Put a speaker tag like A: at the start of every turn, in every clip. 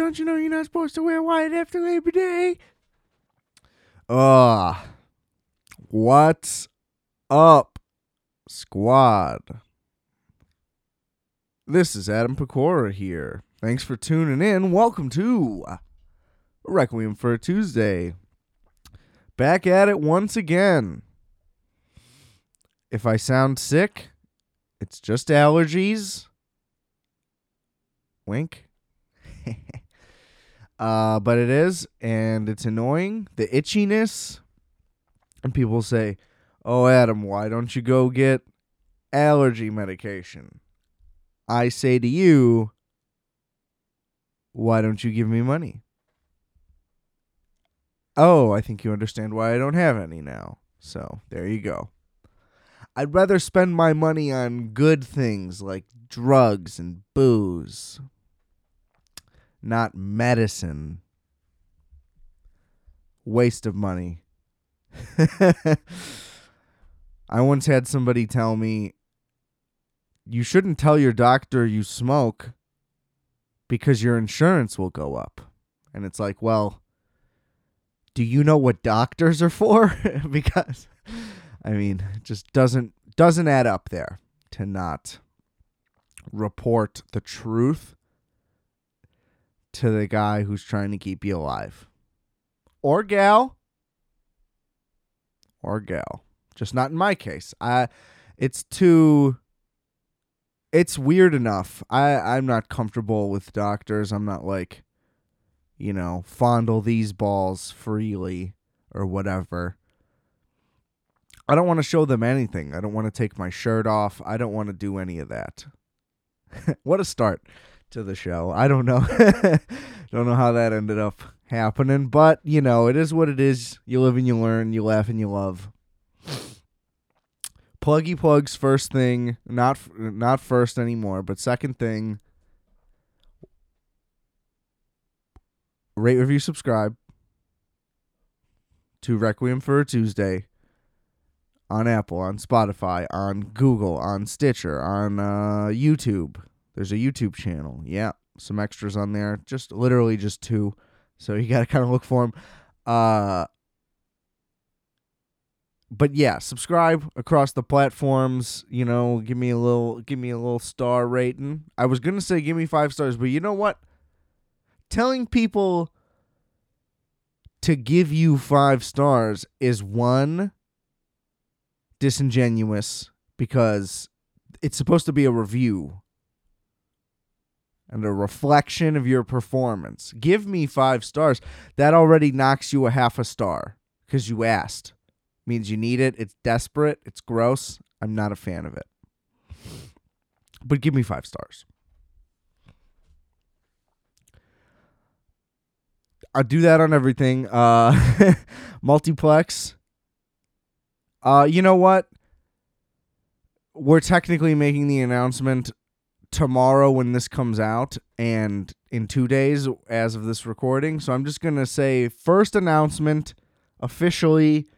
A: Don't you know you're not supposed to wear white after Labor Day? Ugh. What's up, squad? This is Adam Pecora here. Thanks for tuning in. Welcome to Requiem for Tuesday. Back at it once again. If I sound sick, it's just allergies. Wink. uh, but it is, and it's annoying. The itchiness. And people say, Oh, Adam, why don't you go get allergy medication? I say to you, Why don't you give me money? Oh, I think you understand why I don't have any now. So there you go. I'd rather spend my money on good things like drugs and booze, not medicine. Waste of money. I once had somebody tell me, you shouldn't tell your doctor you smoke because your insurance will go up. And it's like, well, do you know what doctors are for? because I mean, it just doesn't doesn't add up there to not report the truth to the guy who's trying to keep you alive. Or gal. Or gal. Just not in my case. I it's too it's weird enough. I I'm not comfortable with doctors. I'm not like you know, fondle these balls freely or whatever. I don't want to show them anything. I don't want to take my shirt off. I don't want to do any of that. what a start to the show. I don't know. don't know how that ended up happening, but you know, it is what it is. You live and you learn, you laugh and you love. Pluggy plugs first thing, not not first anymore, but second thing rate, review, subscribe to Requiem for a Tuesday on Apple, on Spotify, on Google, on Stitcher, on uh, YouTube. There's a YouTube channel. Yeah, some extras on there. Just literally just two. So you got to kind of look for them. Uh, but yeah, subscribe across the platforms. You know, give me a little, give me a little star rating. I was gonna say give me five stars, but you know what? telling people to give you five stars is one disingenuous because it's supposed to be a review and a reflection of your performance. Give me five stars. That already knocks you a half a star because you asked. Means you need it. It's desperate. It's gross. I'm not a fan of it. But give me five stars. I do that on everything. Uh, multiplex. Uh, you know what? We're technically making the announcement tomorrow when this comes out, and in two days as of this recording. So I'm just gonna say first announcement officially.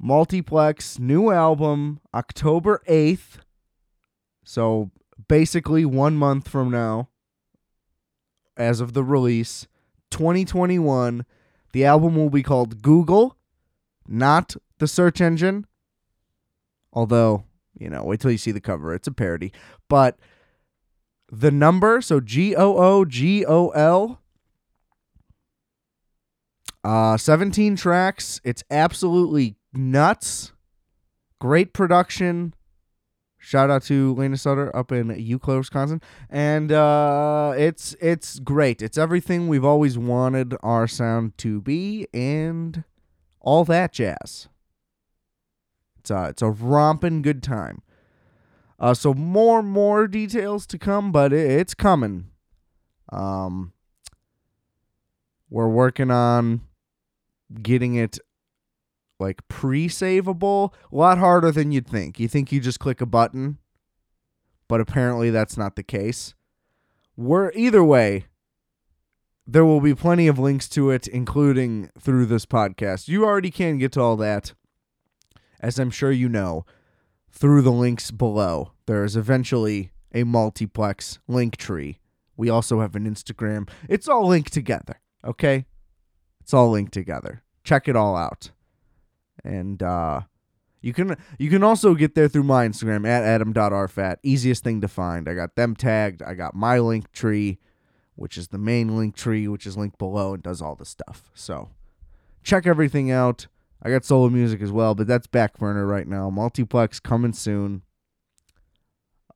A: Multiplex new album October 8th. So basically 1 month from now as of the release. 2021. The album will be called Googol, not the search engine. Although, you know, wait till you see the cover. It's a parody. But the number, so G O O G O L, uh, 17 tracks. It's absolutely nuts. Great production. Shout out to Lena Sutter up in Euclid, Wisconsin, and uh, it's it's great. It's everything we've always wanted our sound to be, and all that jazz. It's a it's a romping good time. Uh, so more more details to come, but it, it's coming. Um, we're working on getting it like pre-savable. A lot harder than you'd think. You think you just click a button but apparently that's not the case. We're either way there will be plenty of links to it including through this podcast. You already can get to all that as i'm sure you know through the links below there is eventually a multiplex link tree We also have an Instagram. It's all linked together, okay? It's all linked together. Check it all out. And uh you can you can also get there through my Instagram at adam.rfat. Easiest thing to find. I got them tagged. I got my link tree, which is the main link tree, which is linked below and does all the stuff. So check everything out. I got solo music as well, but that's back burner right now. Multiplex coming soon.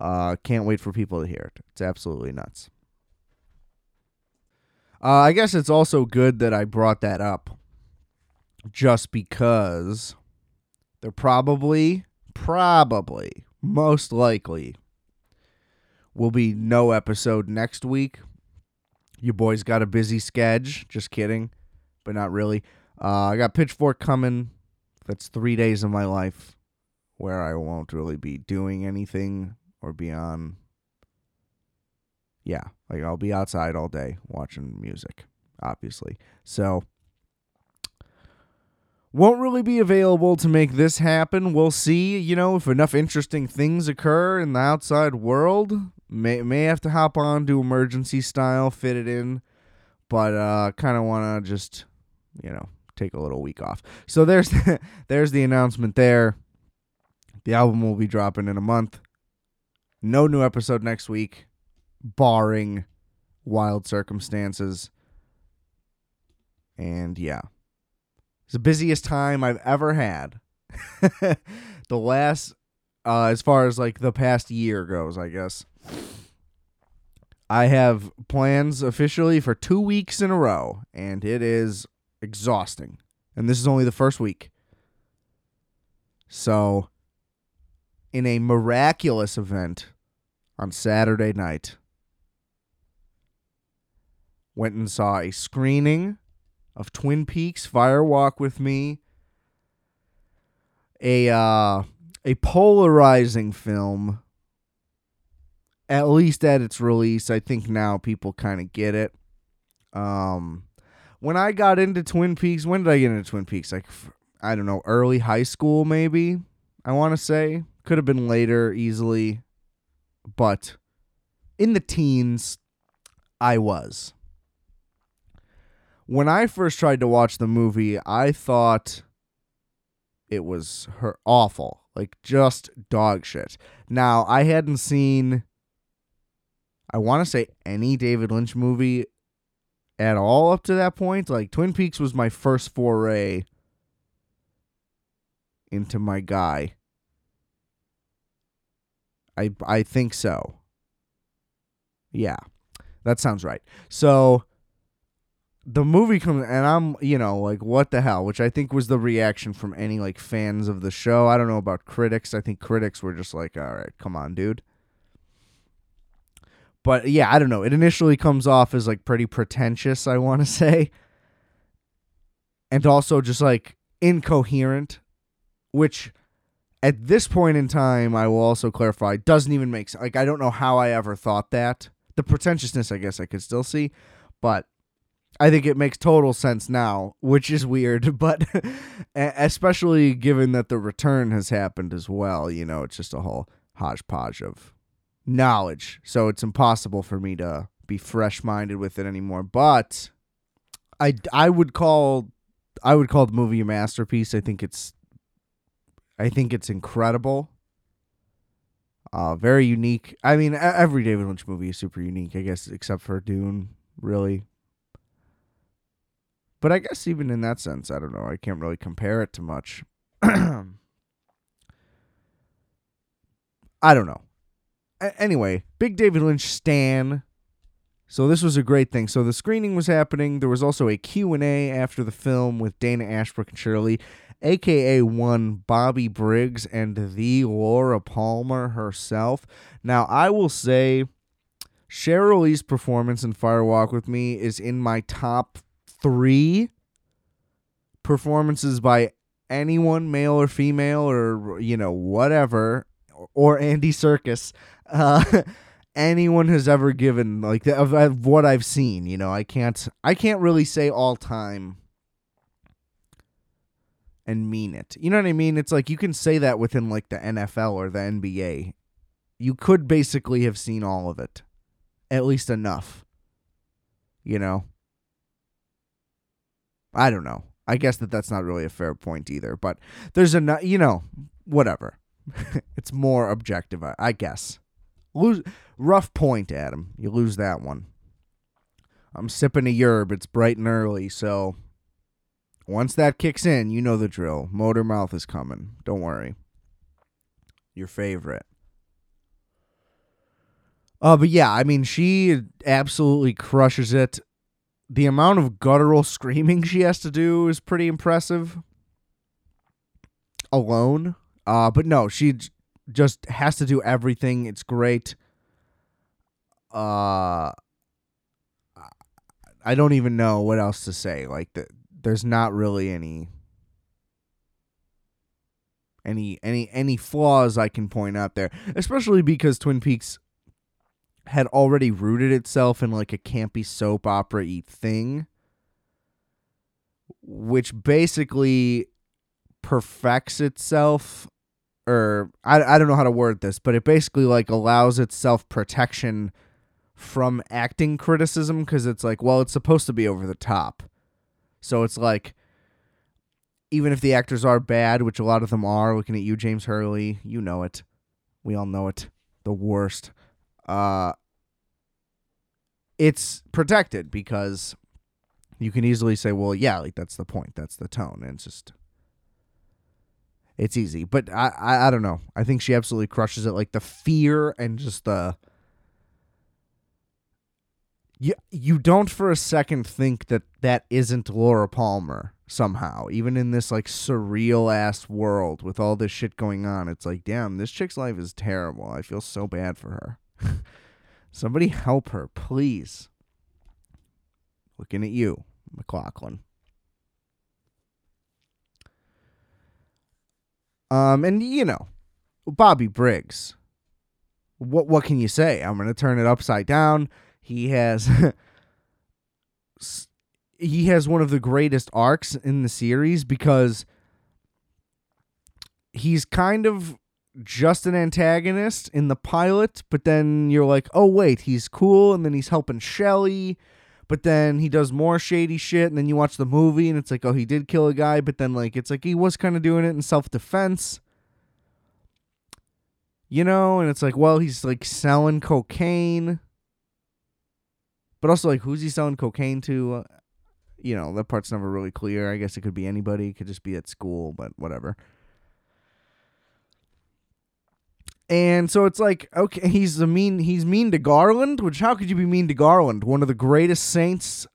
A: Uh, can't wait for people to hear it. It's absolutely nuts. Uh, I guess it's also good that I brought that up just because there probably, probably, most likely will be no episode next week. You boys got a busy schedule. Just kidding, but not really. Uh, I got Pitchfork coming. That's three days of my life where I won't really be doing anything or be on. Yeah, like I'll be outside all day watching music, obviously. So won't really be available to make this happen. We'll see, you know, if enough interesting things occur in the outside world. May may have to hop on to emergency style, fit it in, but uh kind of want to just, you know, take a little week off. So there's there's the announcement there. The album will be dropping in a month. No new episode next week, barring wild circumstances. And yeah. It's the busiest time I've ever had. the last uh as far as like the past year goes, I guess. I have plans officially for 2 weeks in a row and it is exhausting. And this is only the first week. So in a miraculous event on Saturday night, went and saw a screening of Twin Peaks Fire Walk with Me. A uh, a polarizing film. At least at its release, I think now people kind of get it. Um, when I got into Twin Peaks, when did I get into Twin Peaks? Like, I don't know, early high school, maybe. I want to say could have been later, easily, but in the teens, I was when I first tried to watch the movie, I thought it was her awful, like just dog shit. Now, I hadn't seen I want to say any David Lynch movie at all up to that point. Like Twin Peaks was my first foray into my guy. I I think so. Yeah. That sounds right. So the movie comes and I'm, you know, like what the hell, which I think was the reaction from any like fans of the show. I don't know about critics. I think critics were just like, "All right, come on, dude." But yeah, I don't know. It initially comes off as like pretty pretentious, I want to say. And also just like incoherent, which at this point in time, I will also clarify, doesn't even make sense. Like I don't know how I ever thought that. The pretentiousness, I guess I could still see, but I think it makes total sense now, which is weird, but especially given that the return has happened as well, you know, it's just a whole hodgepodge of knowledge. So it's impossible for me to be fresh minded with it anymore. But I, I would call I would call the movie a masterpiece. I think it's I think it's incredible. Uh, very unique. I mean, every David Lynch movie is super unique, I guess, except for Dune, really. But I guess even in that sense, I don't know. I can't really compare it to much. I don't know. Anyway, big David Lynch stan. So this was a great thing. So the screening was happening. There was also a Q&A after the film with Dana Ashbrook and Sheryl Lee, aka one Bobby Briggs and the Laura Palmer herself. Now, I will say Sheryl Lee's performance in Fire Walk with Me is in my top three performances by anyone, male or female, or you know whatever, or Andy Serkis, uh, anyone has ever given like of, of what I've seen. You know, I can't I can't really say all time and mean it. You know what I mean? It's like you can say that within like the NFL or the NBA. You could basically have seen all of it at least enough. You know? I don't know. I guess that that's not really a fair point either, but there's a you know, whatever. it's more objective, I, I guess. Lose rough point, Adam. You lose that one. I'm sipping a yerb. It's bright and early, so once that kicks in, you know the drill. Motor mouth is coming. Don't worry. Your favorite. Uh, but yeah, I mean, she absolutely crushes it. The amount of guttural screaming she has to do is pretty impressive. Alone. Uh, but no, she just has to do everything. It's great. Uh, I don't even know what else to say. Like, the, there's not really any any any any flaws I can point out there, especially because Twin Peaks had already rooted itself in like a campy soap opera y thing, which basically perfects itself or I, I don't know how to word this, but it basically like allows itself protection from acting criticism because it's like, well, it's supposed to be over the top. So it's like even if the actors are bad, which a lot of them are, looking at you, James Hurley, you know it. We all know it. The worst. Uh it's protected because you can easily say, well, yeah, like that's the point. That's the tone. And it's just it's easy. But I, I I don't know. I think she absolutely crushes it. Like the fear and just the you you don't for a second think that that isn't Laura Palmer somehow. Even in this like surreal ass world with all this shit going on, it's like, damn, this chick's life is terrible. I feel so bad for her. Somebody help her, please. Looking at you, MacLachlan. Um, and you know, Bobby Briggs. What what can you say? I'm gonna turn it upside down. He has he has one of the greatest arcs in the series because he's kind of just an antagonist in the pilot, but then you're like, oh wait, he's cool, and then he's helping Shelly, but then he does more shady shit, and then you watch the movie, and it's like, oh, he did kill a guy, but then like it's like he was kind of doing it in self defense. You know, and it's like, well, he's like selling cocaine. But also, like, who's he selling cocaine to? You know, that part's never really clear. I guess it could be anybody. It could just be at school, but whatever. And so it's like, okay, he's a mean he's mean to Garland, which how could you be mean to Garland? One of the greatest saints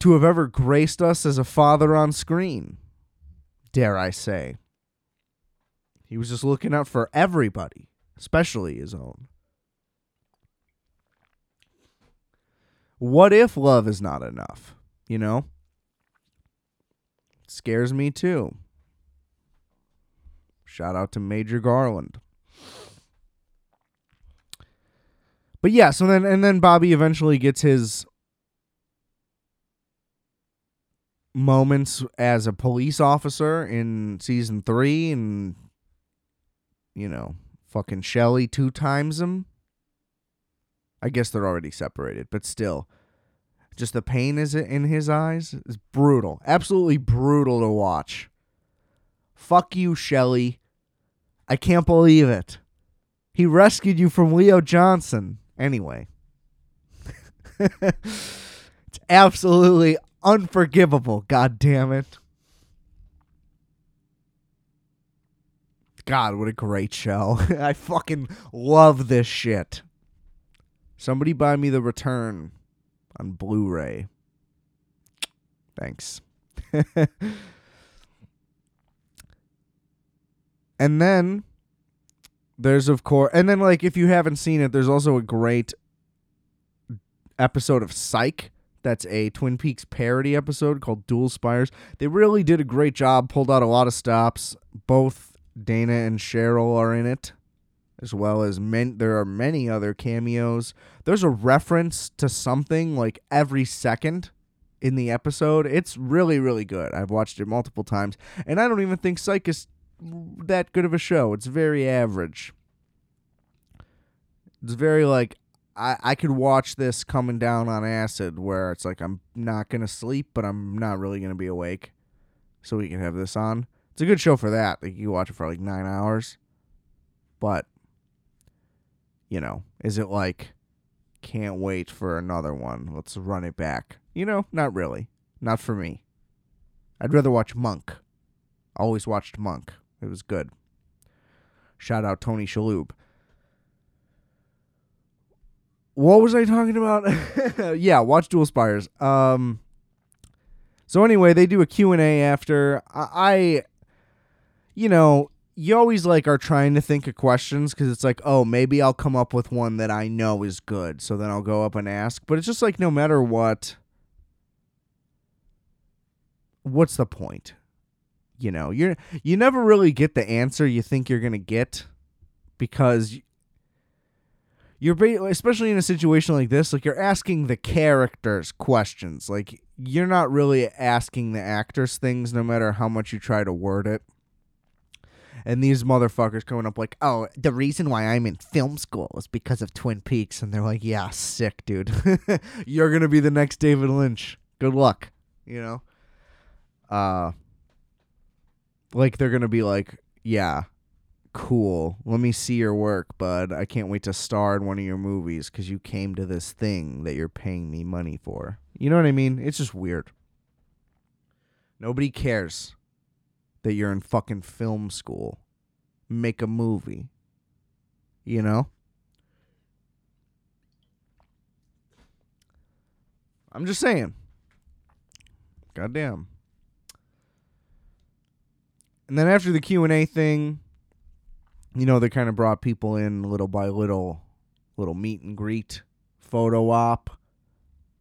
A: to have ever graced us as a father on screen. Dare I say. He was just looking out for everybody, especially his own. What if love is not enough? You know? Scares me too. Shout out to Major Garland. But yeah, so then and then Bobby eventually gets his moments as a police officer in season 3 and you know, fucking Shelly two times him. I guess they're already separated, but still. Just the pain is in his eyes is brutal. Absolutely brutal to watch. Fuck you, Shelly. I can't believe it. He rescued you from Leo Johnson. Anyway. it's absolutely unforgivable, god damn it. God, what a great show. I fucking love this shit. Somebody buy me the return on Blu ray. Thanks. and then there's, of course, and then, like, if you haven't seen it, there's also a great episode of Psych. That's a Twin Peaks parody episode called Dual Spires. They really did a great job, pulled out a lot of stops. Both Dana and Sheryl are in it as well as men there are many other cameos. There's a reference to something like every second in the episode. It's really really good. I've watched it multiple times and I don't even think Psych is that good of a show. It's very average. It's very like I I could watch this coming down on acid where it's like I'm not gonna sleep, but I'm not really gonna be awake, so we can have this on. It's a good show for that. Like you watch it for like nine hours, but you know, is it like can't wait for another one? Let's run it back. You know, not really. Not for me. I'd rather watch Monk. Always watched Monk. It was good. Shout out Tony Shalhoub. What was I talking about? yeah, watch Dual Spires. Um so anyway, they do a Q&A after I, I you know, you always like are trying to think of questions because it's like, oh, maybe I'll come up with one that I know is good, so then I'll go up and ask. But it's just like no matter what, what's the point? You know, you're you never really get the answer you think you're gonna get because you're especially in a situation like this, like you're asking the characters questions. Like you're not really asking the actors things, no matter how much you try to word it and these motherfuckers coming up like, "Oh, the reason why I'm in film school is because of Twin Peaks," and they're like, "Yeah, sick, dude. You're gonna be the next David Lynch. Good luck." You know, uh, like they're gonna be like, "Yeah, cool. Let me see your work, bud. I can't wait to star in one of your movies because you came to this thing that you're paying me money for." You know what I mean? It's just weird. Nobody cares that you're in fucking film school. Make a movie. You know? I'm just saying. Goddamn. And then after the Q&A thing, you know, they kind of brought people in little by little, little meet and greet, photo op.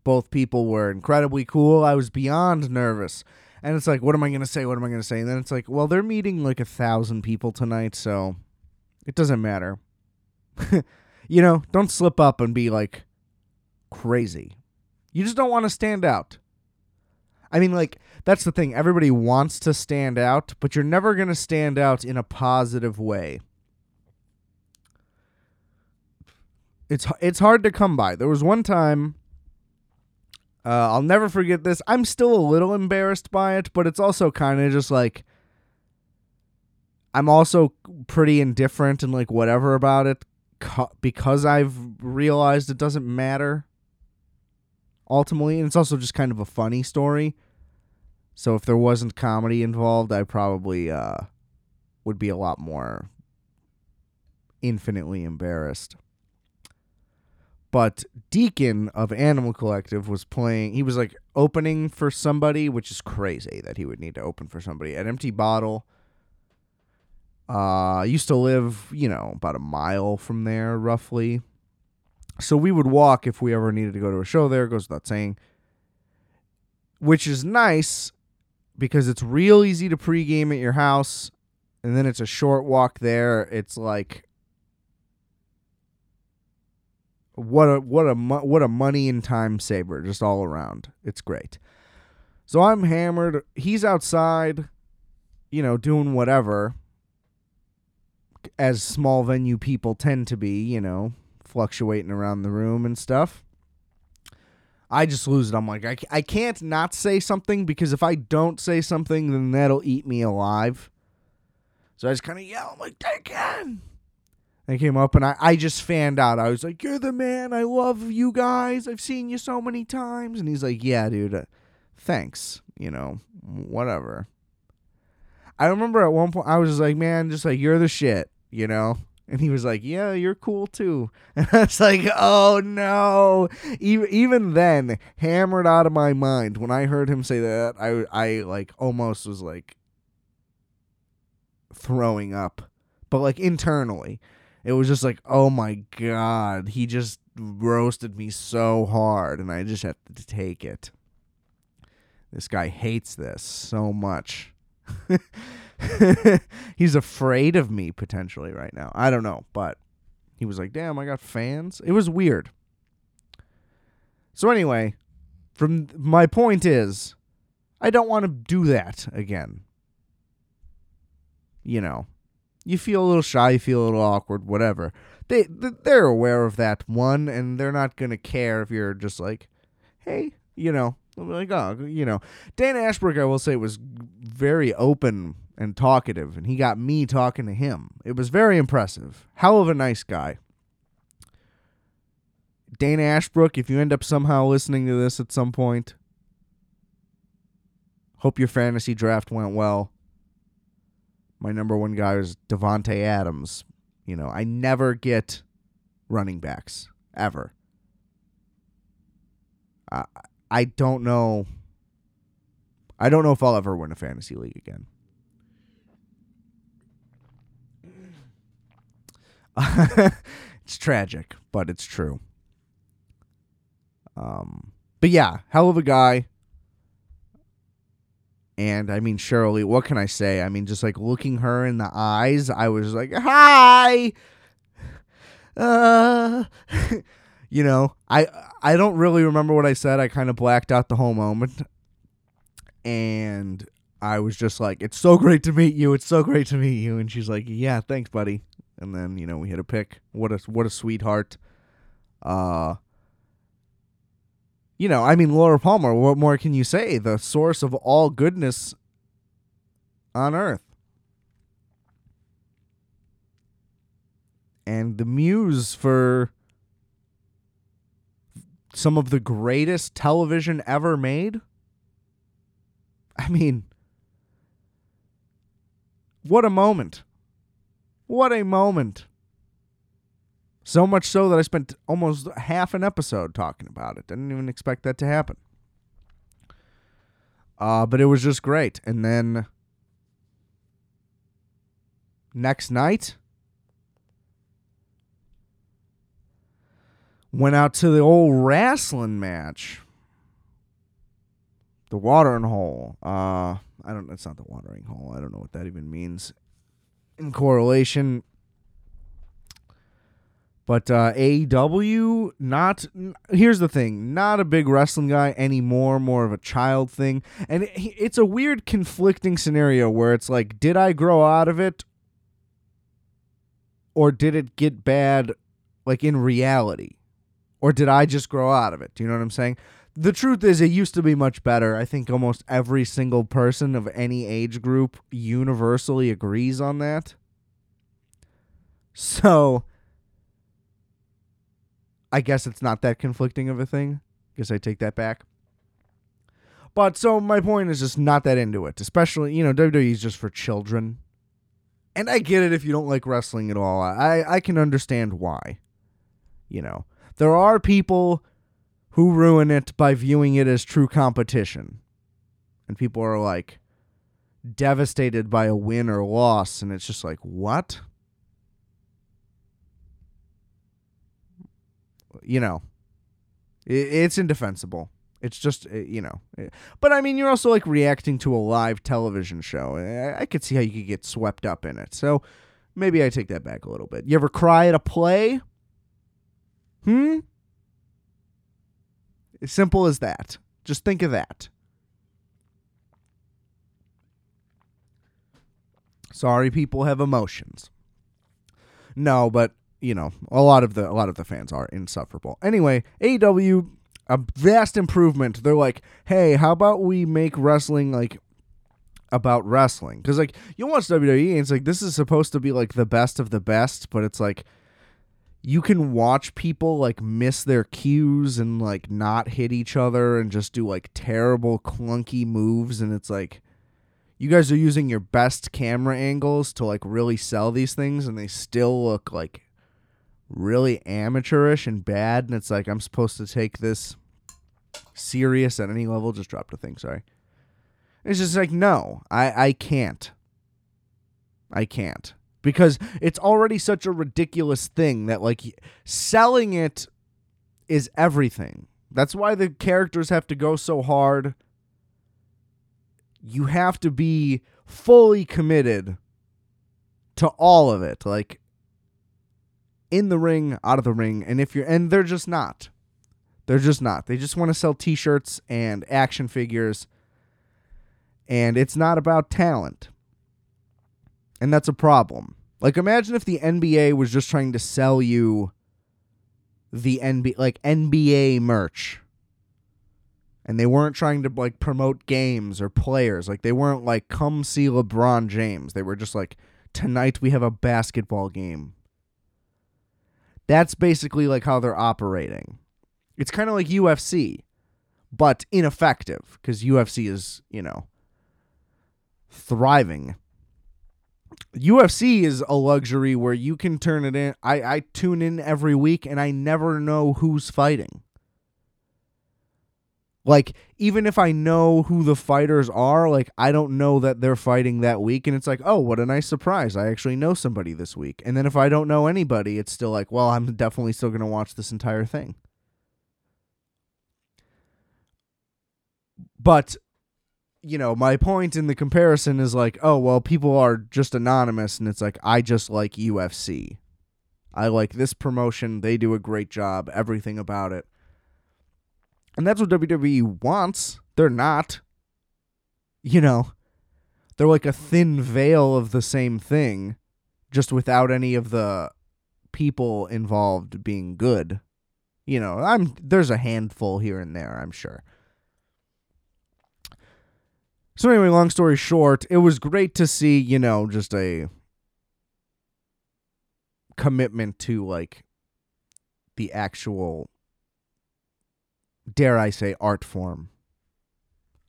A: Both people were incredibly cool. I was beyond nervous and it's like, what am I gonna say? What am I gonna say? And then it's like, well, they're meeting like a thousand people tonight, so it doesn't matter. you know, don't slip up and be like crazy. You just don't want to stand out. I mean, like that's the thing. Everybody wants to stand out, but you're never gonna stand out in a positive way. It's it's hard to come by. There was one time uh, I'll never forget this. I'm still a little embarrassed by it, but it's also kind of just like I'm also pretty indifferent and like whatever about it because I've realized it doesn't matter ultimately, and it's also just kind of a funny story. So if there wasn't comedy involved, I probably uh, would be a lot more infinitely embarrassed but Deakin of Animal Collective was playing. He was like opening for somebody, which is crazy that he would need to open for somebody. An empty bottle. Uh, used to live, you know, about a mile from there, roughly. So we would walk if we ever needed to go to a show there. Goes without saying. Which is nice because it's real easy to pregame at your house, and then it's a short walk there. It's like what a what a what a money and time saver just all around. It's great. So I'm hammered. He's outside, you know, doing whatever. As small venue people tend to be, you know, fluctuating around the room and stuff. I just lose it. I'm like, I, I can't not say something because if I don't say something, then that'll eat me alive. So I just kind of yell, I'm like, Deakin! They came up and I, I just fanned out. I was like, You're the man. I love you guys. I've seen you so many times. And he's like, Yeah, dude. Uh, thanks. You know, whatever. I remember at one point I was just like, Man, just like, You're the shit, you know? And he was like, Yeah, you're cool too. And I was like, Oh no. Even, then, hammered out of my mind, when I heard him say that, I, I like almost was like throwing up, but like internally it was just like, oh my god, he just roasted me so hard, and I just have to take it. This guy hates this so much. He's afraid of me potentially right now. I don't know, but he was like, "Damn, I got fans." It was weird. So anyway, from my point is, I don't want to do that again. You know, you feel a little shy, you feel a little awkward, whatever. they they're aware of that one, and they're not gonna care if you're just like, hey, you know, like oh, you know, Dan Ashbrook, I will say, was very open and talkative, and he got me talking to him. It was very impressive. Hell of a nice guy. Dana Ashbrook, if you end up somehow listening to this at some point, hope your fantasy draft went well. My number one guy is Davante Adams. You know, I never get running backs ever. I I don't know. I don't know if I'll ever win a fantasy league again. it's tragic, but it's true. Um, but yeah, hell of a guy. And I mean, Sheryl Lee, what can I say? I mean, just like looking her in the eyes, I was like, hi. Uh, you know, I I don't really remember what I said. I kind of blacked out the whole moment. And I was just like, it's so great to meet you. It's so great to meet you. And she's like, yeah, thanks, buddy. And then, you know, we hit a pick. What a what a sweetheart. Uh you know, I mean, Laura Palmer, what more can you say? The source of all goodness on earth. And the muse for some of the greatest television ever made. I mean, what a moment. What a moment. So much so that I spent almost half an episode talking about it. Didn't even expect that to happen. Uh, but it was just great. And then next night, went out to the old wrestling match. The watering hole. Uh, I don't. It's not the watering hole. I don't know what that even means. In correlation, but uh, AEW, not. Here's the thing: not a big wrestling guy anymore. More of a child thing, and it, it's a weird, conflicting scenario where it's like, did I grow out of it, or did it get bad, like in reality, or did I just grow out of it? Do you know what I'm saying? The truth is, it used to be much better. I think almost every single person of any age group universally agrees on that. So I guess it's not that conflicting of a thing. Guess I take that back. But so my point is just not that into it, especially you know WWE is just for children, and I get it if you don't like wrestling at all. I I can understand why. You know there are people who ruin it by viewing it as true competition, and people are like devastated by a win or loss, and it's just like what you know, it's indefensible. It's just you know, but I mean, you're also like reacting to a live television show. I could see how you could get swept up in it. So maybe I take that back a little bit. You ever cry at a play? Hmm. Simple as that. Just think of that. Sorry, people have emotions. No, but you know, a lot of the a lot of the fans are insufferable. Anyway, AEW a vast improvement. They're like, "Hey, how about we make wrestling like about wrestling?" Cuz like you watch WWE and it's like this is supposed to be like the best of the best, but it's like you can watch people like miss their cues and like not hit each other and just do like terrible clunky moves and it's like you guys are using your best camera angles to like really sell these things and they still look like really amateurish and bad, and it's like I'm supposed to take this serious at any level. Just dropped a thing, sorry. It's just like no, I I can't. I can't because it's already such a ridiculous thing that like selling it is everything. That's why the characters have to go so hard. You have to be fully committed to all of it. Like in the ring, out of the ring, and if you're and they're just not. They're just not. They just want to sell t-shirts and action figures. And it's not about talent. And that's a problem. Like imagine if the NBA was just trying to sell you the NBA like NBA merch. And they weren't trying to like promote games or players. Like they weren't like come see LeBron James. They were just like tonight we have a basketball game. That's basically like how they're operating. It's kind of like UFC, but ineffective because UFC is, you know, thriving. UFC is a luxury where you can turn it in. I, I tune in every week and I never know who's fighting. Like, even if I know who the fighters are, like, I don't know that they're fighting that week. And it's like, oh, what a nice surprise. I actually know somebody this week. And then if I don't know anybody, it's still like, well, I'm definitely still going to watch this entire thing. But, you know, my point in the comparison is like, oh, well, people are just anonymous. And it's like, I just like UFC. I like this promotion. They do a great job, everything about it. And that's what WWE wants. They're not. You know, they're like a thin veil of the same thing, just without any of the people involved being good. You know, I'm there's a handful here and there, I'm sure. So anyway, long story short, it was great to see, you know, just a commitment to like the actual dare I say, art form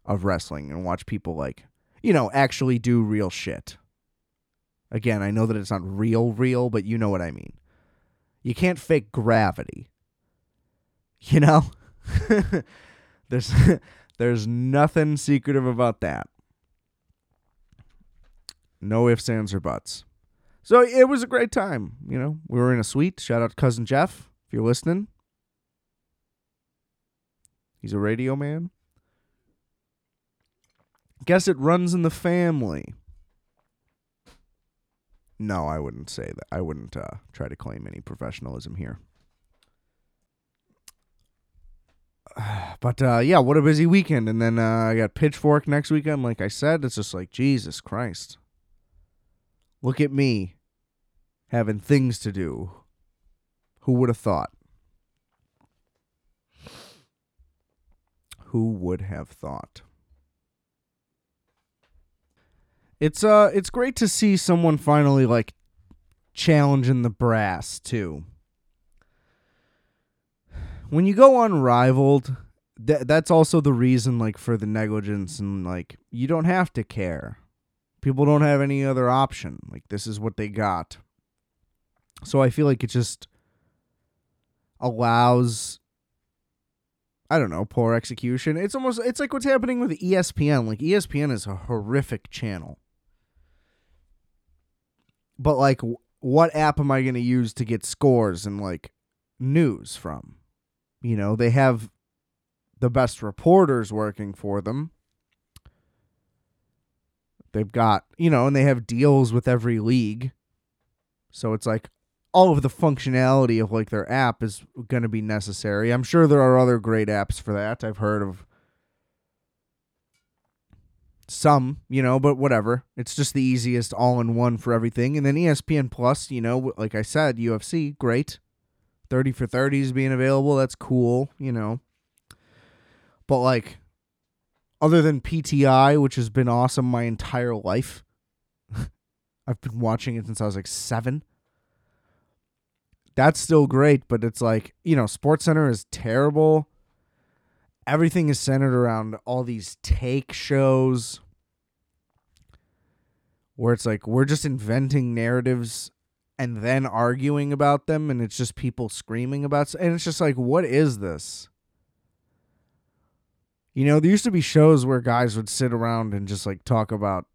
A: of wrestling and watch people like, you know, actually do real shit. Again, I know that it's not real, real, but you know what I mean. You can't fake gravity. You know? there's there's nothing secretive about that. No ifs, ands, or buts. So it was a great time. You know, we were in a suite. Shout out to cousin Jeff if you're listening. He's a radio man. Guess it runs in the family. No, I wouldn't say that. I wouldn't uh, try to claim any professionalism here. But uh, yeah, what a busy weekend. And then uh, I got Pitchfork next weekend. Like I said, it's just like, Jesus Christ. Look at me having things to do. Who would have thought? Who would have thought? It's uh it's great to see someone finally like challenging the brass too. When you go unrivaled, that that's also the reason like for the negligence and like you don't have to care. People don't have any other option. Like this is what they got. So I feel like it just allows I don't know, poor execution. It's almost it's like what's happening with ESPN. Like ESPN is a horrific channel. But like what app am I going to use to get scores and like news from? You know, they have the best reporters working for them. They've got, you know, and they have deals with every league. So it's like, all of the functionality of like their app is going to be necessary. I'm sure there are other great apps for that. I've heard of some, you know, but whatever. It's just the easiest all in one for everything. And then ESPN Plus, you know, like I said, UFC, great. 30 for 30s being available, that's cool, you know. But like other than PTI, which has been awesome my entire life. I've been watching it since I was like 7 that's still great, but it's like, you know, Sports Center is terrible. Everything is centered around all these take shows where it's like we're just inventing narratives and then arguing about them and it's just people screaming about and it's just like what is this? You know, there used to be shows where guys would sit around and just like talk about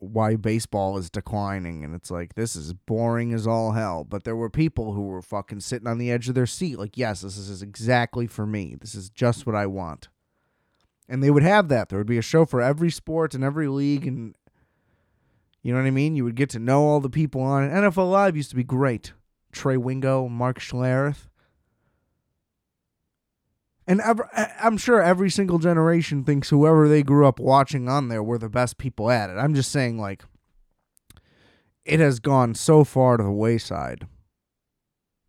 A: why baseball is declining and it's like this is boring as all hell but there were people who were fucking sitting on the edge of their seat like yes this is exactly for me. This is just what i want. And they would have that. There would be a show for every sport and every league and you know what i mean you would get to know all the people on it nfl live used to be great trey wingo mark schlereth and I'm sure every single generation thinks whoever they grew up watching on there were the best people at it. I'm just saying, like, it has gone so far to the wayside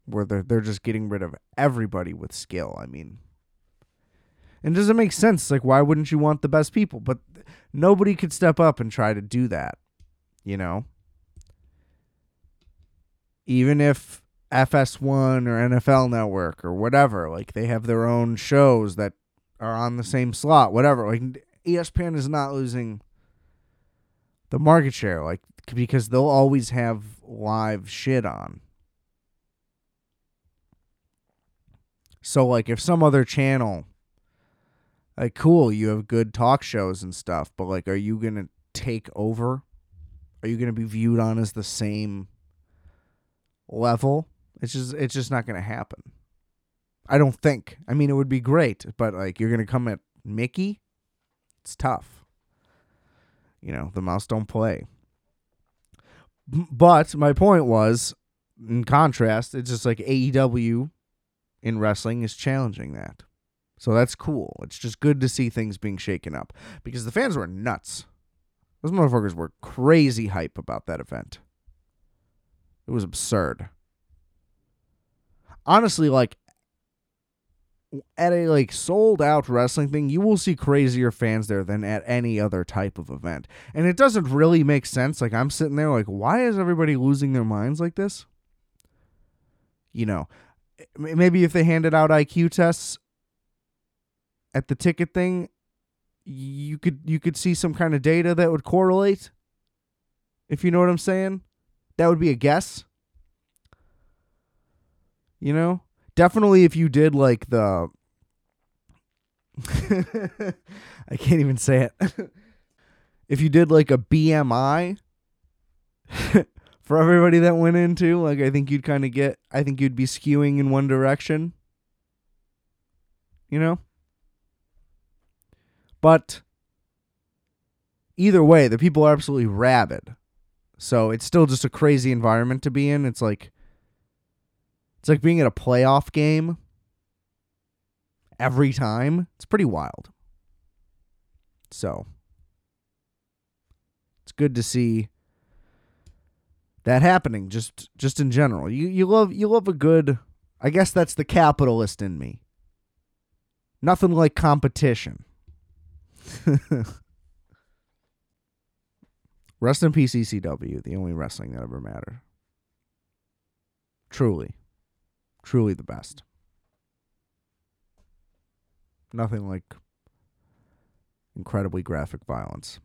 A: where they're they're just getting rid of everybody with skill. I mean, and does it make sense? Like, why wouldn't you want the best people? But nobody could step up and try to do that. You know, even if FS1 or NFL Network or whatever, like they have their own shows that are on the same slot, whatever. Like ESPN is not losing the market share, like because they'll always have live shit on. So like if some other channel like cool, you have good talk shows and stuff, but like are you going to take over? Are you going to be viewed on as the same level? It's just it's just not going to happen. I don't think. I mean, it would be great, but like you're going to come at Mickey? It's tough. You know, the mouse don't play. But my point was, in contrast, it's just like AEW in wrestling is challenging that. So that's cool. It's just good to see things being shaken up because the fans were nuts. Those motherfuckers were crazy hype about that event. It was absurd. Honestly, like at a like sold out wrestling thing, you will see crazier fans there than at any other type of event. And it doesn't really make sense. Like I'm sitting there like why is everybody losing their minds like this? You know, maybe if they handed out IQ tests at the ticket thing, you could you could see some kind of data that would correlate. If you know what I'm saying, that would be a guess. You know, definitely if you did like the I can't even say it. if you did like a BMI for everybody that went into. Like I think you'd kind of get I think you'd be skewing in one direction. You know? But either way, the people are absolutely rabid. So it's still just a crazy environment to be in. It's like it's like being at a playoff game every time. It's pretty wild. So it's good to see that happening just just in general. You you love you love a good I guess that's the capitalist in me. Nothing like competition. Rest in peace ECW, the only wrestling that ever mattered. Truly. Truly the best. Nothing like incredibly graphic violence.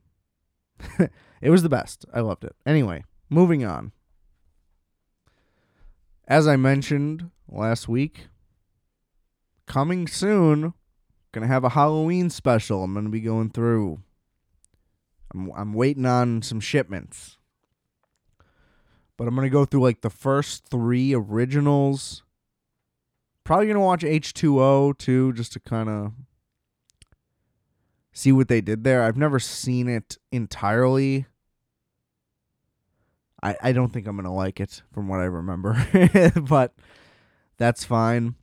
A: it was the best. I loved it. Anyway, moving on. As I mentioned last week, coming soon, gonna have a Halloween special. I'm gonna be going through. I'm I'm waiting on some shipments, but I'm gonna go through like the first three originals. Probably gonna watch H2O too, just to kind of see what they did there. I've never seen it entirely. I, I don't think I'm gonna like it from what I remember, but that's fine.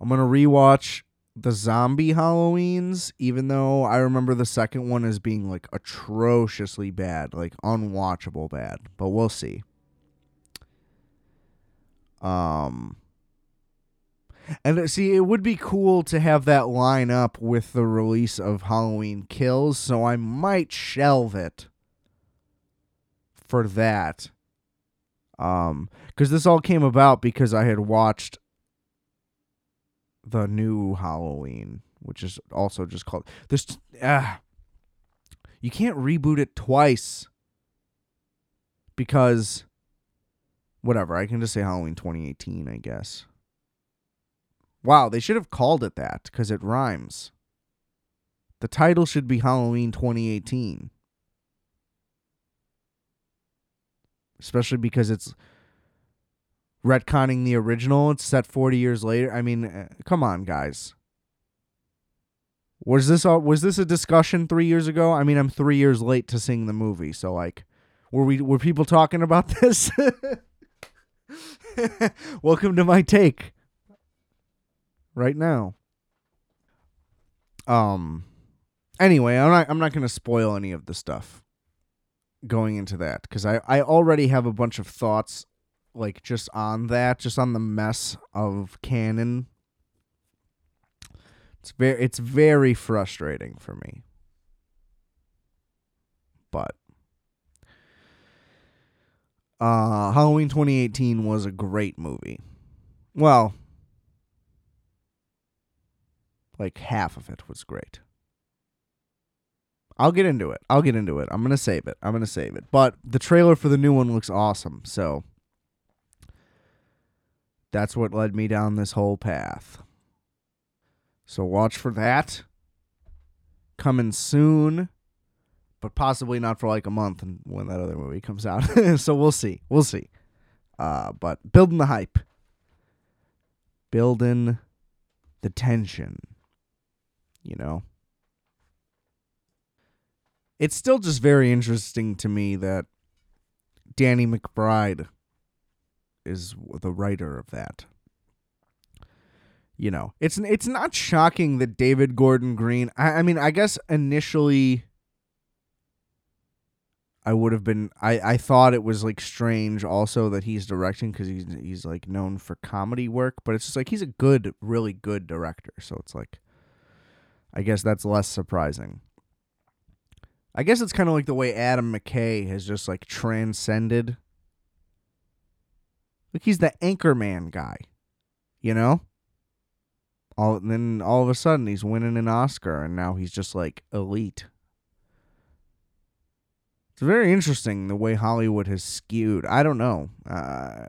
A: I'm gonna rewatch the zombie Halloweens, even though I remember the second one as being like atrociously bad, like unwatchable bad. But we'll see. Um and uh, see, it would be cool to have that line up with the release of Halloween Kills, so I might shelve it for that. Um, because this all came about because I had watched the new Halloween, which is also just called this. Ah, you can't reboot it twice because whatever. I can just say Halloween 2018, I guess. Wow, they should have called it that because it rhymes. The title should be Halloween 2018. especially because it's retconning the original. It's set 40 years later. I mean, uh, come on, guys. Was this a, was this a discussion 3 years ago? I mean, I'm 3 years late to seeing the movie, so like were we were people talking about this? Welcome to my take. Right now. Um anyway, I'm not I'm not going to spoil any of the stuff. going into that because I, I already have a bunch of thoughts like just on that, just on the mess of canon. It's very it's very frustrating for me. But uh Halloween 2018 was a great movie. Well, like half of it was great. I'll get into it. I'll get into it. I'm going to save it. I'm going to save it. But the trailer for the new one looks awesome. So that's what led me down this whole path. So watch for that. Coming soon, but possibly not for like a month and when that other movie comes out. so we'll see. We'll see. Uh, but building the hype. Building the tension. You know? It's still just very interesting to me that Danny McBride is the writer of that. You know, it's it's not shocking that David Gordon Green. I, I mean, I guess initially I would have been. I I thought it was like strange also that he's directing because he's he's like known for comedy work, but it's just like he's a good, really good director. So it's like, I guess that's less surprising. I guess it's kind of like the way Adam McKay has just like transcended. Like he's the Anchorman guy, you know. All and then all of a sudden he's winning an Oscar, and now he's just like elite. It's very interesting the way Hollywood has skewed. I don't know. Uh,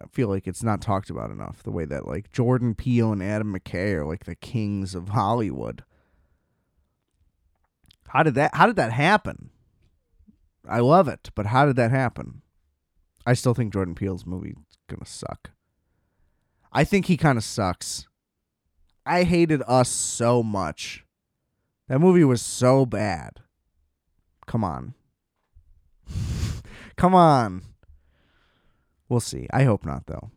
A: I feel like it's not talked about enough. The way that like Jordan Peele and Adam McKay are like the kings of Hollywood. How did that how did that happen? I love it, but how did that happen? I still think Jordan Peele's movie's gonna suck. I think he kind of sucks. I hated Us so much. That movie was so bad. Come on. Come on. We'll see. I hope not, though.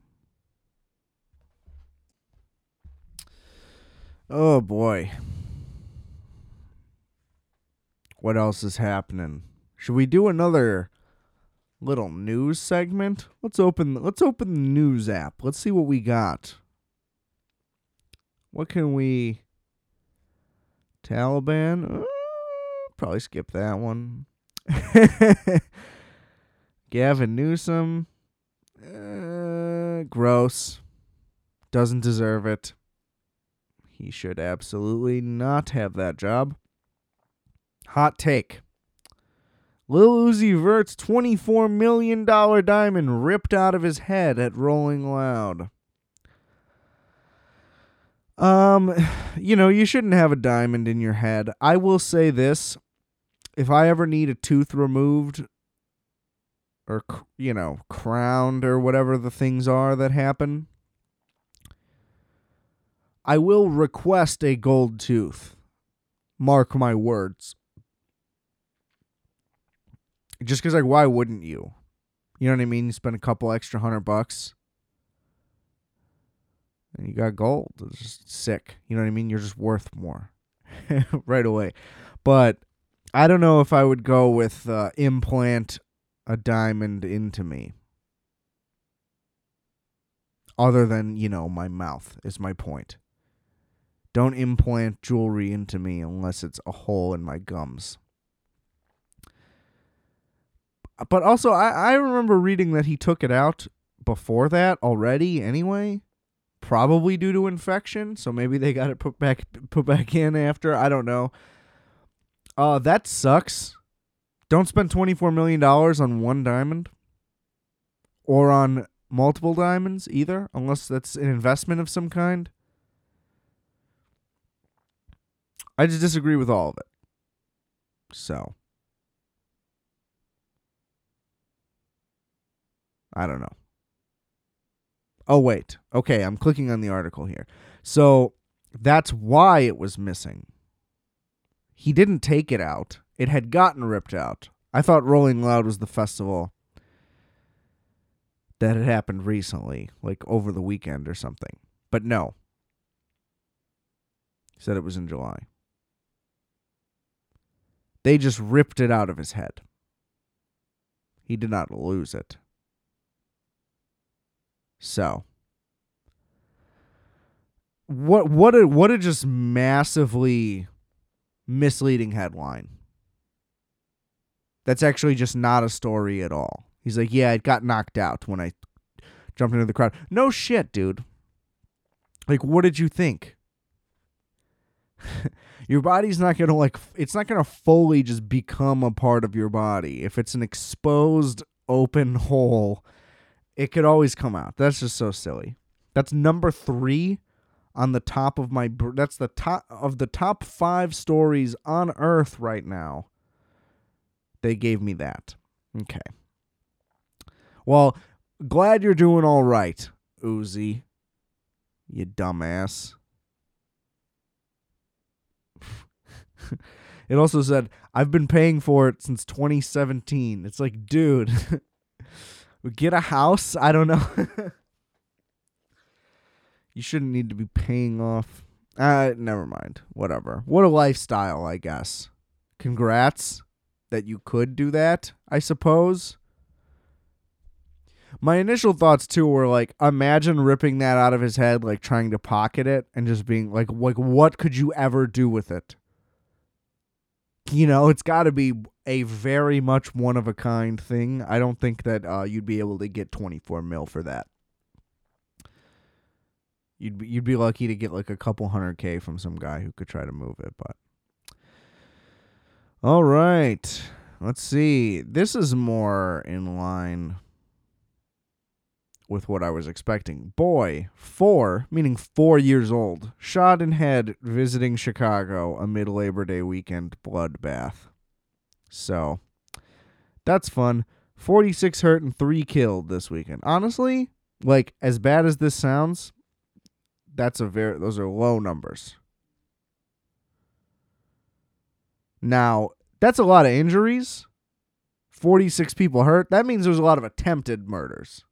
A: Oh boy. What else is happening? Should we do another little news segment? Let's open let's open the news app. Let's see what we got. What can we Taliban? Uh, probably skip that one. Gavin Newsom. Uh, gross. Doesn't deserve it. He should absolutely not have that job. Hot take. Lil Uzi Vert's $24 million diamond ripped out of his head at Rolling Loud. Um, you know, you shouldn't have a diamond in your head. I will say this. If I ever need a tooth removed or, you know, crowned or whatever the things are that happen, I will request a gold tooth. Mark my words just because like why wouldn't you? You know what i mean? You spend a couple extra hundred bucks. And you got gold. It's just sick. You know what i mean? You're just worth more right away. But i don't know if i would go with uh, implant a diamond into me. Other than you know my mouth is my point. Don't implant jewelry into me unless it's a hole in my gums but also, I, I remember reading that he took it out before that already anyway. Probably due to infection, so maybe they got it put back put back in after. I don't know. Uh that sucks. Don't spend twenty four million dollars on one diamond. Or on multiple diamonds either, unless that's an investment of some kind. I just disagree with all of it. So I don't know. Oh, wait. Okay, I'm clicking on the article here. So that's why it was missing. He didn't take it out, it had gotten ripped out. I thought Rolling Loud was the festival that had happened recently, like over the weekend or something. But no. He said it was in July. They just ripped it out of his head. He did not lose it. So, what what a what a just massively misleading headline. That's actually just not a story at all. He's like, "Yeah, it got knocked out when I jumped into the crowd." No shit, dude. Like, what did you think? your body's not going to like it's not going to fully just become a part of your body. If it's an exposed open hole, it could always come out. That's just so silly. That's number 3 on the top of my that's the top of the top 5 stories on earth right now. They gave me that. Okay. Well, glad you're doing all right, Uzi. You dumbass. it also said, I've been paying for it since 2017. It's like, dude, get a house? I don't know. you shouldn't need to be paying off. Uh, never mind. Whatever. What a lifestyle, I guess. Congrats that you could do that, I suppose. My initial thoughts too were like, imagine ripping that out of his head, like trying to pocket it and just being like, like what could you ever do with it? You know, it's got to be a very much one of a kind thing. I don't think that uh, you'd be able to get 24 mil for that. You'd be, you'd be lucky to get like a couple hundred K from some guy who could try to move it, but. All right. Let's see. This is more in line with what I was expecting. Boy, four, meaning four years old, shot in head visiting Chicago amid Labor Day weekend bloodbath. So, that's fun. 46 hurt and 3 killed this weekend. Honestly, like as bad as this sounds, that's a very those are low numbers. Now, that's a lot of injuries. 46 people hurt. That means there's a lot of attempted murders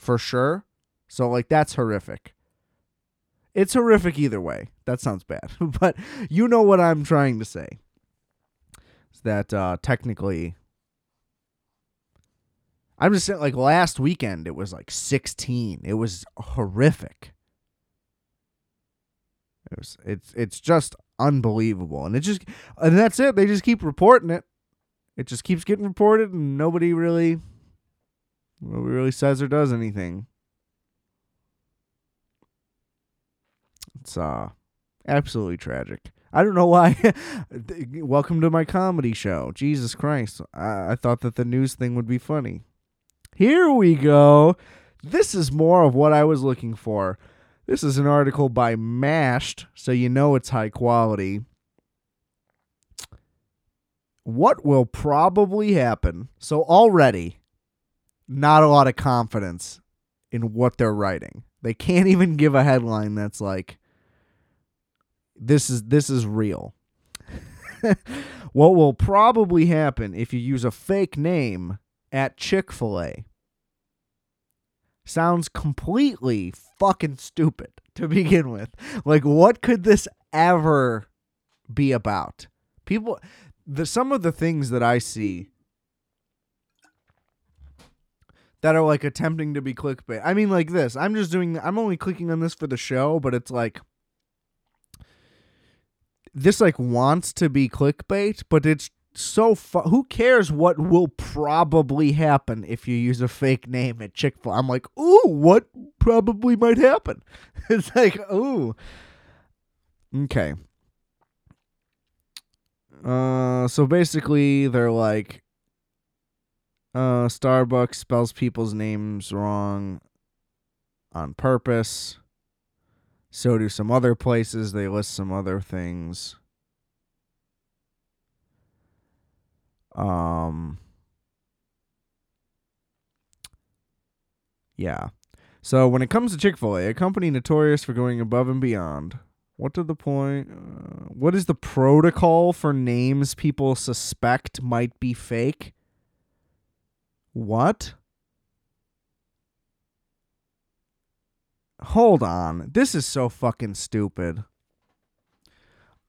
A: for sure. So like that's horrific. It's horrific either way. That sounds bad, but you know what I'm trying to say. Is that uh, technically I'm just saying like last weekend it was like 16. It was horrific. It was it's it's just unbelievable. And it just and that's it. They just keep reporting it. It just keeps getting reported and nobody really Nobody really says or does anything. It's uh absolutely tragic. I don't know why. Welcome to my comedy show. Jesus Christ. I-, I thought that the news thing would be funny. Here we go. This is more of what I was looking for. This is an article by Mashed, so you know it's high quality. What will probably happen? So, already, not a lot of confidence in what they're writing. They can't even give a headline that's like this is this is real. what will probably happen if you use a fake name at Chick-fil-A sounds completely fucking stupid to begin with. Like what could this ever be about? People the some of the things that I see that are like attempting to be clickbait. I mean, like this. I'm just doing. I'm only clicking on this for the show, but it's like this like wants to be clickbait, but it's so fu- who cares what will probably happen if you use a fake name at Chick-fil-A. I'm like, "Ooh, what probably might happen?" it's like, "Ooh." Okay. Uh so basically they're like uh, Starbucks spells people's names wrong on purpose. So do some other places. They list some other things. Um, yeah. So when it comes to Chick Fil A, a company notorious for going above and beyond, what to the point? Uh, what is the protocol for names people suspect might be fake? What? Hold on. This is so fucking stupid.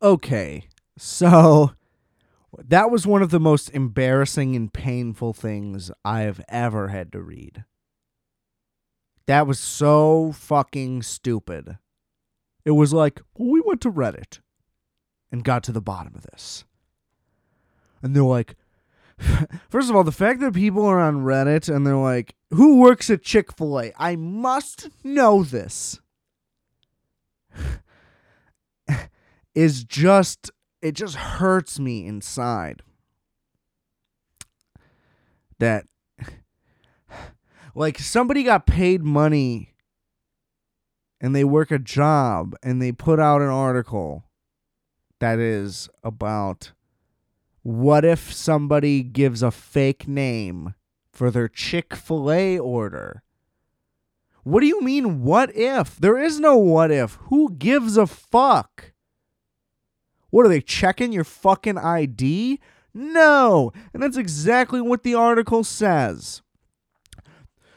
A: Okay. So, That was one of the most embarrassing and painful things I've ever had to read. That was so fucking stupid. It was like, we went to Reddit and got to the bottom of this. And they're like, first of all, the fact that people are on Reddit and they're like, who works at Chick fil A? I must know this. is just, it just hurts me inside. That, like, somebody got paid money and they work a job and they put out an article that is about what if somebody gives a fake name for their Chick fil A order? What do you mean, what if? There is no what if. Who gives a fuck? What are they checking your fucking ID? No. And that's exactly what the article says.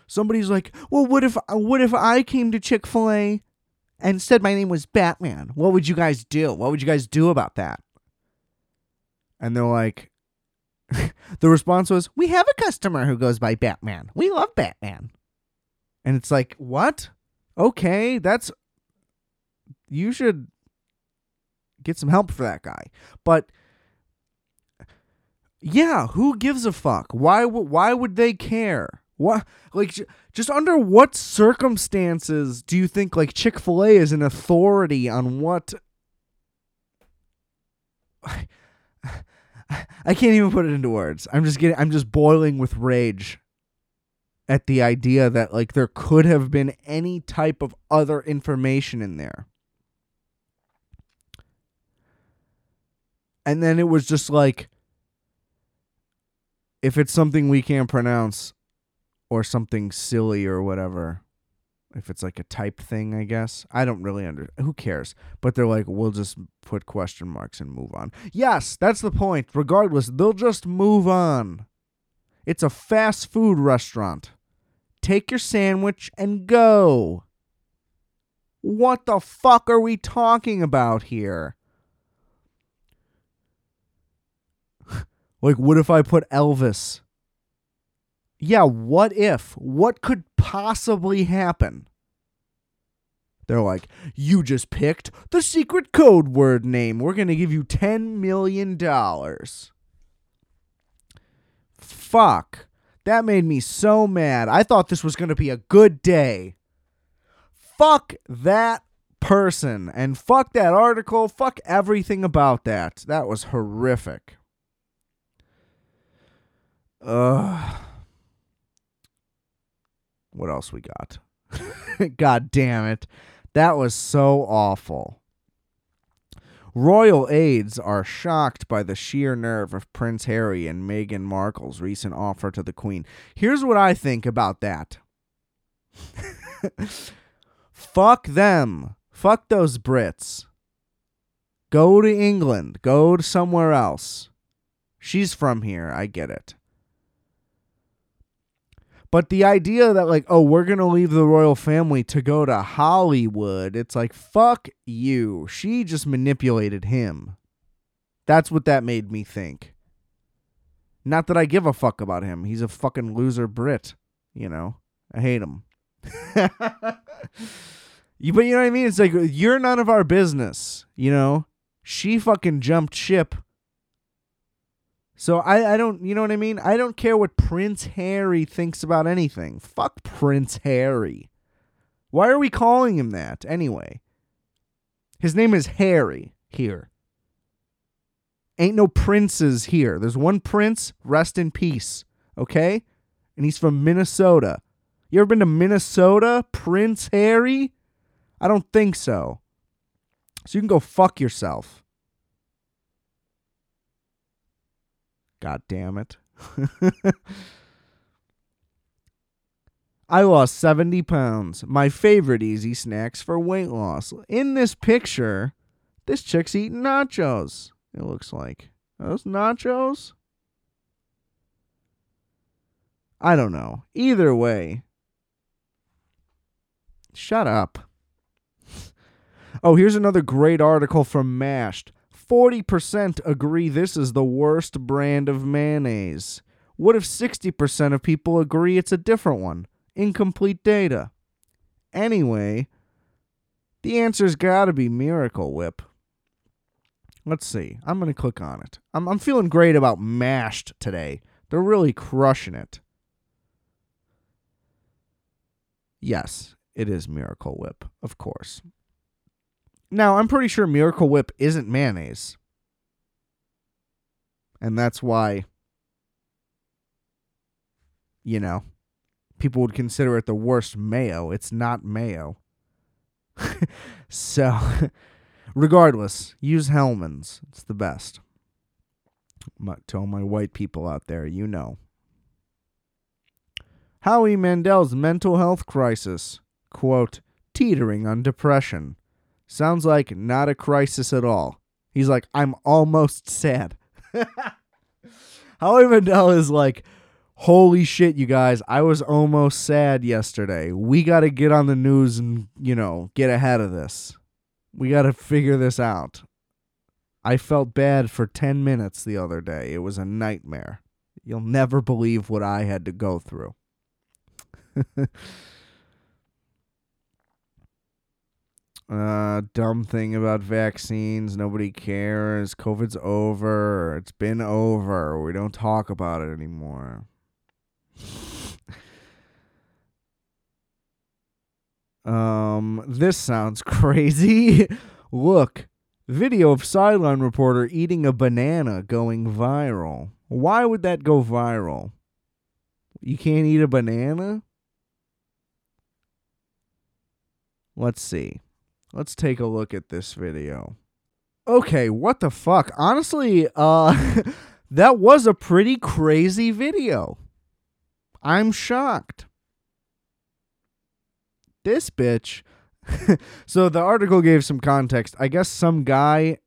A: Somebody's like, "Well, what if what if I came to Chick-fil-A and said my name was Batman? What would you guys do? What would you guys do about that?" And they're like the response was, "We have a customer who goes by Batman. We love Batman." And it's like, "What? Okay, that's you should get some help for that guy." But yeah, who gives a fuck? Why why would they care? What like just under what circumstances do you think like Chick-fil-A is an authority on what I can't even put it into words. I'm just getting I'm just boiling with rage at the idea that like there could have been any type of other information in there. And then it was just like if it's something we can't pronounce or something silly or whatever, if it's like a type thing, I guess. I don't really under who cares. But they're like, we'll just put question marks and move on. Yes, that's the point. Regardless, they'll just move on. It's a fast food restaurant. Take your sandwich and go. What the fuck are we talking about here? like, what if I put Elvis? Yeah, what if? What could possibly happen? They're like, you just picked the secret code word name. We're going to give you $10 million. Fuck. That made me so mad. I thought this was going to be a good day. Fuck that person. And fuck that article. Fuck everything about that. That was horrific. Ugh. What else we got? God damn it. That was so awful. Royal aides are shocked by the sheer nerve of Prince Harry and Meghan Markle's recent offer to the Queen. Here's what I think about that. Fuck them. Fuck those Brits. Go to England. Go to somewhere else. She's from here. I get it. But the idea that like, oh, we're gonna leave the royal family to go to Hollywood, it's like, fuck you. She just manipulated him. That's what that made me think. Not that I give a fuck about him. He's a fucking loser Brit. You know, I hate him. you, but you know what I mean? It's like you're none of our business. You know, she fucking jumped ship so I, I don't you know what I mean? I don't care what Prince Harry thinks about anything. Fuck Prince Harry. Why are we calling him that anyway? His name is Harry here. Ain't no princes here. There's one prince, rest in peace. Okay? And he's from Minnesota. You ever been to Minnesota, Prince Harry? I don't think so. So you can go fuck yourself. God damn it. I lost 70 pounds. My favorite easy snacks for weight loss. In this picture, this chick's eating nachos. It looks like. Are those nachos? I don't know. Either way. Shut up. Oh, here's another great article from Mashed. 40% agree this is the worst brand of mayonnaise. What if 60% of people agree it's a different one? Incomplete data. Anyway, the answer's got to be Miracle Whip. Let's see. I'm to click on it. I'm, I'm feeling great about Mashed today. They're really crushing it. Yes, it is Miracle Whip, of course. Now, I'm pretty sure Miracle Whip isn't mayonnaise. And that's why, you know, people would consider it the worst mayo. It's not mayo. so, regardless, use Hellmann's. It's the best. To all my white people out there, you know. Howie Mandel's mental health crisis, quote, teetering on depression. Sounds like not a crisis at all. He's like, I'm almost sad. Howie Mandel is like, holy shit, you guys, I was almost sad yesterday. We got to get on the news and, you know, get ahead of this. We got to figure this out. I felt bad for 10 minutes the other day. It was a nightmare. You'll never believe what I had to go through. uh, dumb thing about vaccines. Nobody cares. COVID's over. It's been over. We don't talk about it anymore. um, this sounds crazy. Look, video of sideline reporter eating a banana going viral. Why would that go viral? You can't eat a banana? Let's see. Let's take a look at this video. Okay, what the fuck? Honestly, uh that was a pretty crazy video. I'm shocked. This bitch. so the article gave some context. I guess some guy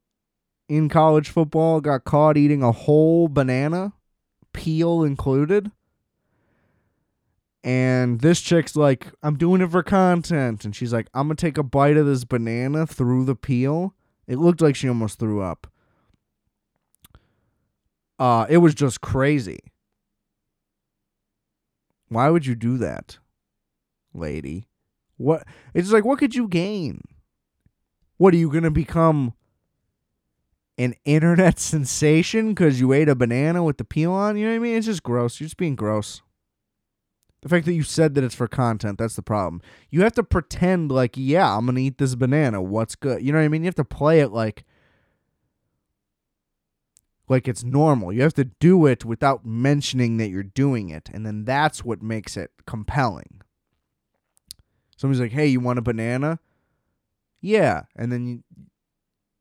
A: in college football got caught eating a whole banana, peel included. And this chick's like, I'm doing it for content. And she's like, I'm going to take a bite of this banana through the peel. It looked like she almost threw up. Uh, it was just crazy. Why would you do that, lady? What? It's like, what could you gain? What are you going to become an internet sensation because you ate a banana with the peel on? You know what I mean? It's just gross. You're just being gross. The fact that you said that it's for content, that's the problem. You have to pretend like, yeah, I'm to eat this banana. What's good? You know what I mean? You have to play it like like it's normal. You have to do it without mentioning that you're doing it, and then that's what makes it compelling. Somebody's like, "Hey, you want a banana?" Yeah, and then you,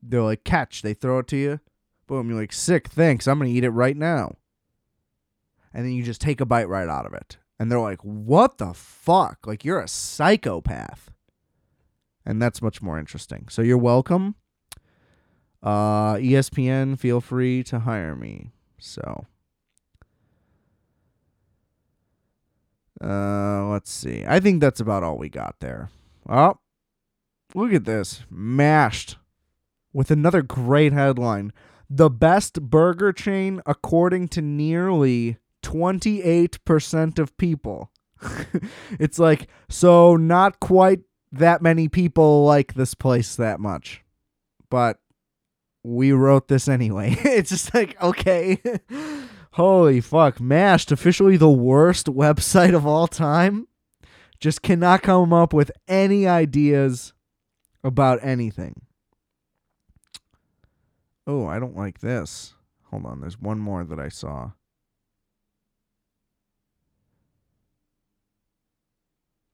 A: they're like, "Catch!" They throw it to you. Boom! You're like, "Sick, thanks. I'm gonna eat it right now." And then you just take a bite right out of it, and they're like, "What the fuck? Like you're a psychopath." And that's much more interesting. So you're welcome. Uh, ESPN, feel free to hire me. So, uh, let's see. I think that's about all we got there. Oh, look at this. Mashed with another great headline. The best burger chain according to nearly 28% of people. it's like, so not quite that many people like this place that much. But we wrote this anyway. it's just like, okay. Holy fuck. Mashed, officially the worst website of all time. Just cannot come up with any ideas about anything. Oh, I don't like this. Hold on, there's one more that I saw.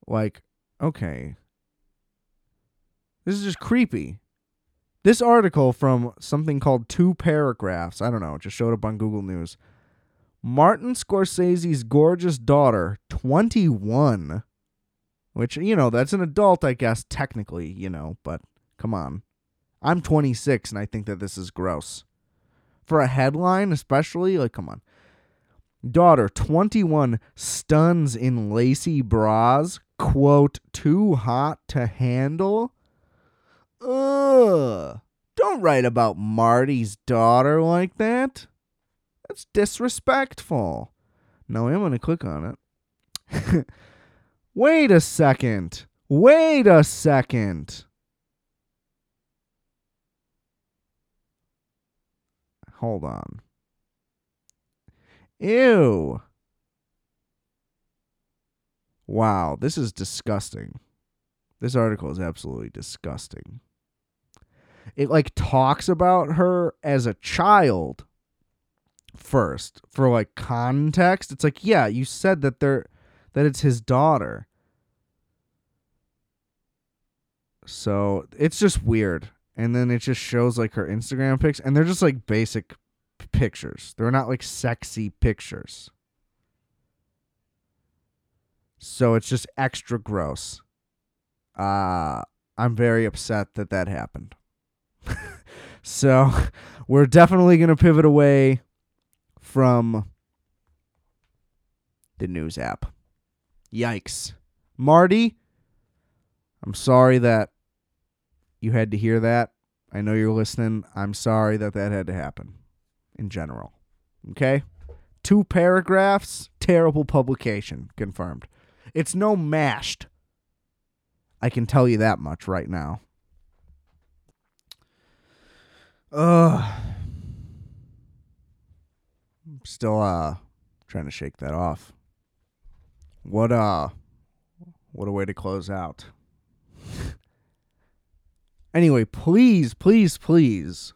A: Like, okay. This is just creepy. This article from something called Two Paragraphs, I don't know, just showed up on Google News. Martin Scorsese's gorgeous daughter, 21, which, you know, that's an adult, I guess, technically, you know, but come on. I'm 26 and I think that this is gross. For a headline, especially, like, come on. Daughter, 21, stuns in lacy bras, quote, too hot to handle. Ugh. Don't write about Marty's daughter like that. That's disrespectful. No, I'm going to click on it. Wait a second. Wait a second. Hold on. Ew. Wow, this is disgusting. This article is absolutely disgusting. It like talks about her as a child first for like context. It's like, yeah, you said that they're that it's his daughter. So, it's just weird. And then it just shows like her Instagram pics and they're just like basic pictures. They're not like sexy pictures. So it's just extra gross. Uh I'm very upset that that happened. so we're definitely going to pivot away from the news app. Yikes. Marty, I'm sorry that you had to hear that. I know you're listening. I'm sorry that that had to happen in general. Okay? Two paragraphs, terrible publication, confirmed. It's no mashed. I can tell you that much right now. Ugh. Still uh trying to shake that off. What uh what a way to close out. anyway, please, please, please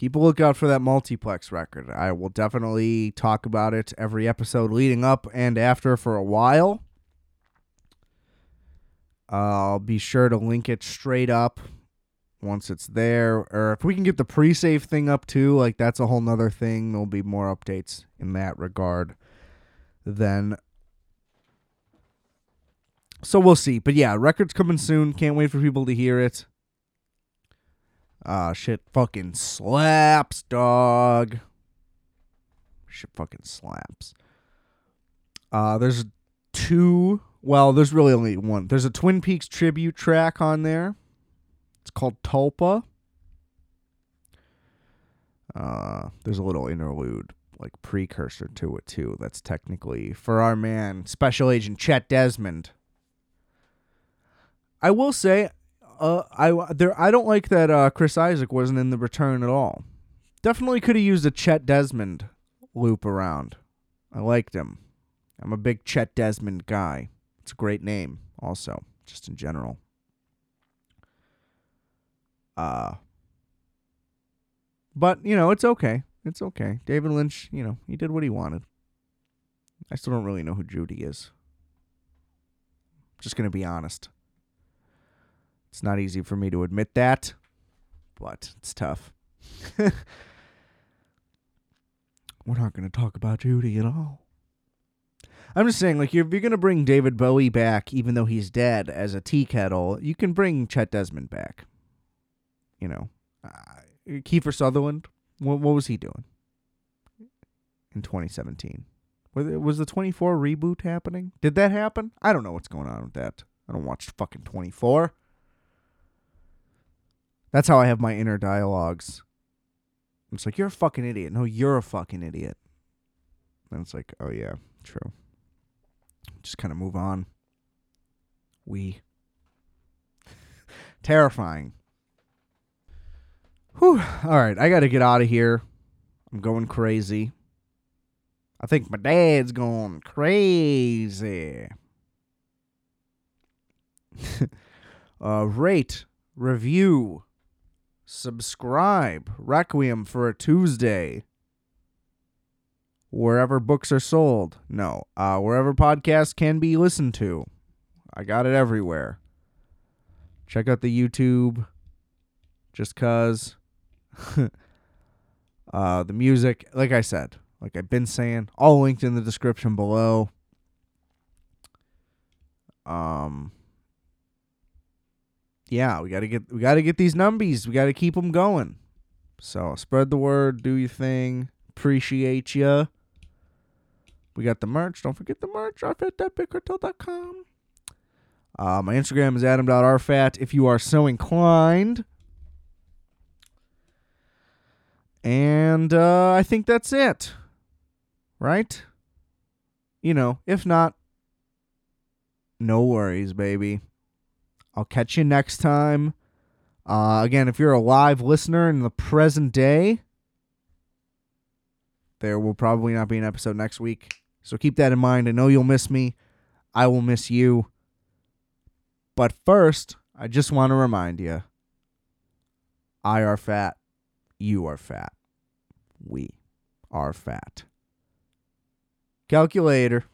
A: keep a lookout for that multiplex record. I will definitely talk about it every episode leading up and after for a while. I'll be sure to link it straight up once it's there. Or if we can get the pre save thing up too, like that's a whole nother thing. There'll be more updates in that regard then. So we'll see. But yeah, record's coming soon. Can't wait for people to hear it. Ah, uh, shit fucking slaps, dog. Shit fucking slaps. Uh, there's two well, there's really only one. There's a Twin Peaks tribute track on there. It's called Tulpa. Uh, there's a little interlude, like precursor to it too. That's technically for our man, Special Agent Chet Desmond. I will say, uh, I there I don't like that uh, Chris Isaak wasn't in the return at all. Definitely could have used a Chet Desmond loop around. I liked him. I'm a big Chet Desmond guy. It's a great name, also, just in general. Uh, but, you know, it's okay. It's okay. David Lynch, you know, he did what he wanted. I still don't really know who Judy is. Just to be honest. It's not easy for me to admit that, but it's tough. We're not going to talk about Judy at all. I'm just saying, like, if you're gonna bring David Bowie back, even though he's dead, as a tea kettle, you can bring Chet Desmond back. You know, uh, Kiefer Sutherland. What, what was he doing in 2017? Was the 24 reboot happening? Did that happen? I don't know what's going on with that. I don't watch fucking 24. That's how I have my inner dialogues. It's like, you're a fucking idiot. No, you're a fucking idiot. And it's like, oh, yeah, true just kind of move on. We. Terrifying. Whew. All right, I got to get out of here. I'm going crazy. I think my dad's going crazy. uh, rate, review, subscribe. Requiem for a Tuesday wherever books are sold. No, uh, wherever podcasts can be listened to. I got it everywhere. Check out the YouTube. Just cause. uh, the music, like I said, like I've been saying, all linked in the description below. Um yeah, we got to get we got to get these numbies. We got to keep them going. So spread the word, do your thing. Appreciate you. We got the merch. Don't forget the merch. rfat.bigcartel.com. Uh, my Instagram is adam.rfat if you are so inclined. And uh, I think that's it. Right? You know, if not, no worries, baby. I'll catch you next time. Uh, again, if you're a live listener in the present day, there will probably not be an episode next week. So keep that in mind. I know you'll miss me. I will miss you. But first, I just want to remind you I are fat. You are fat. We are fat. Calculator.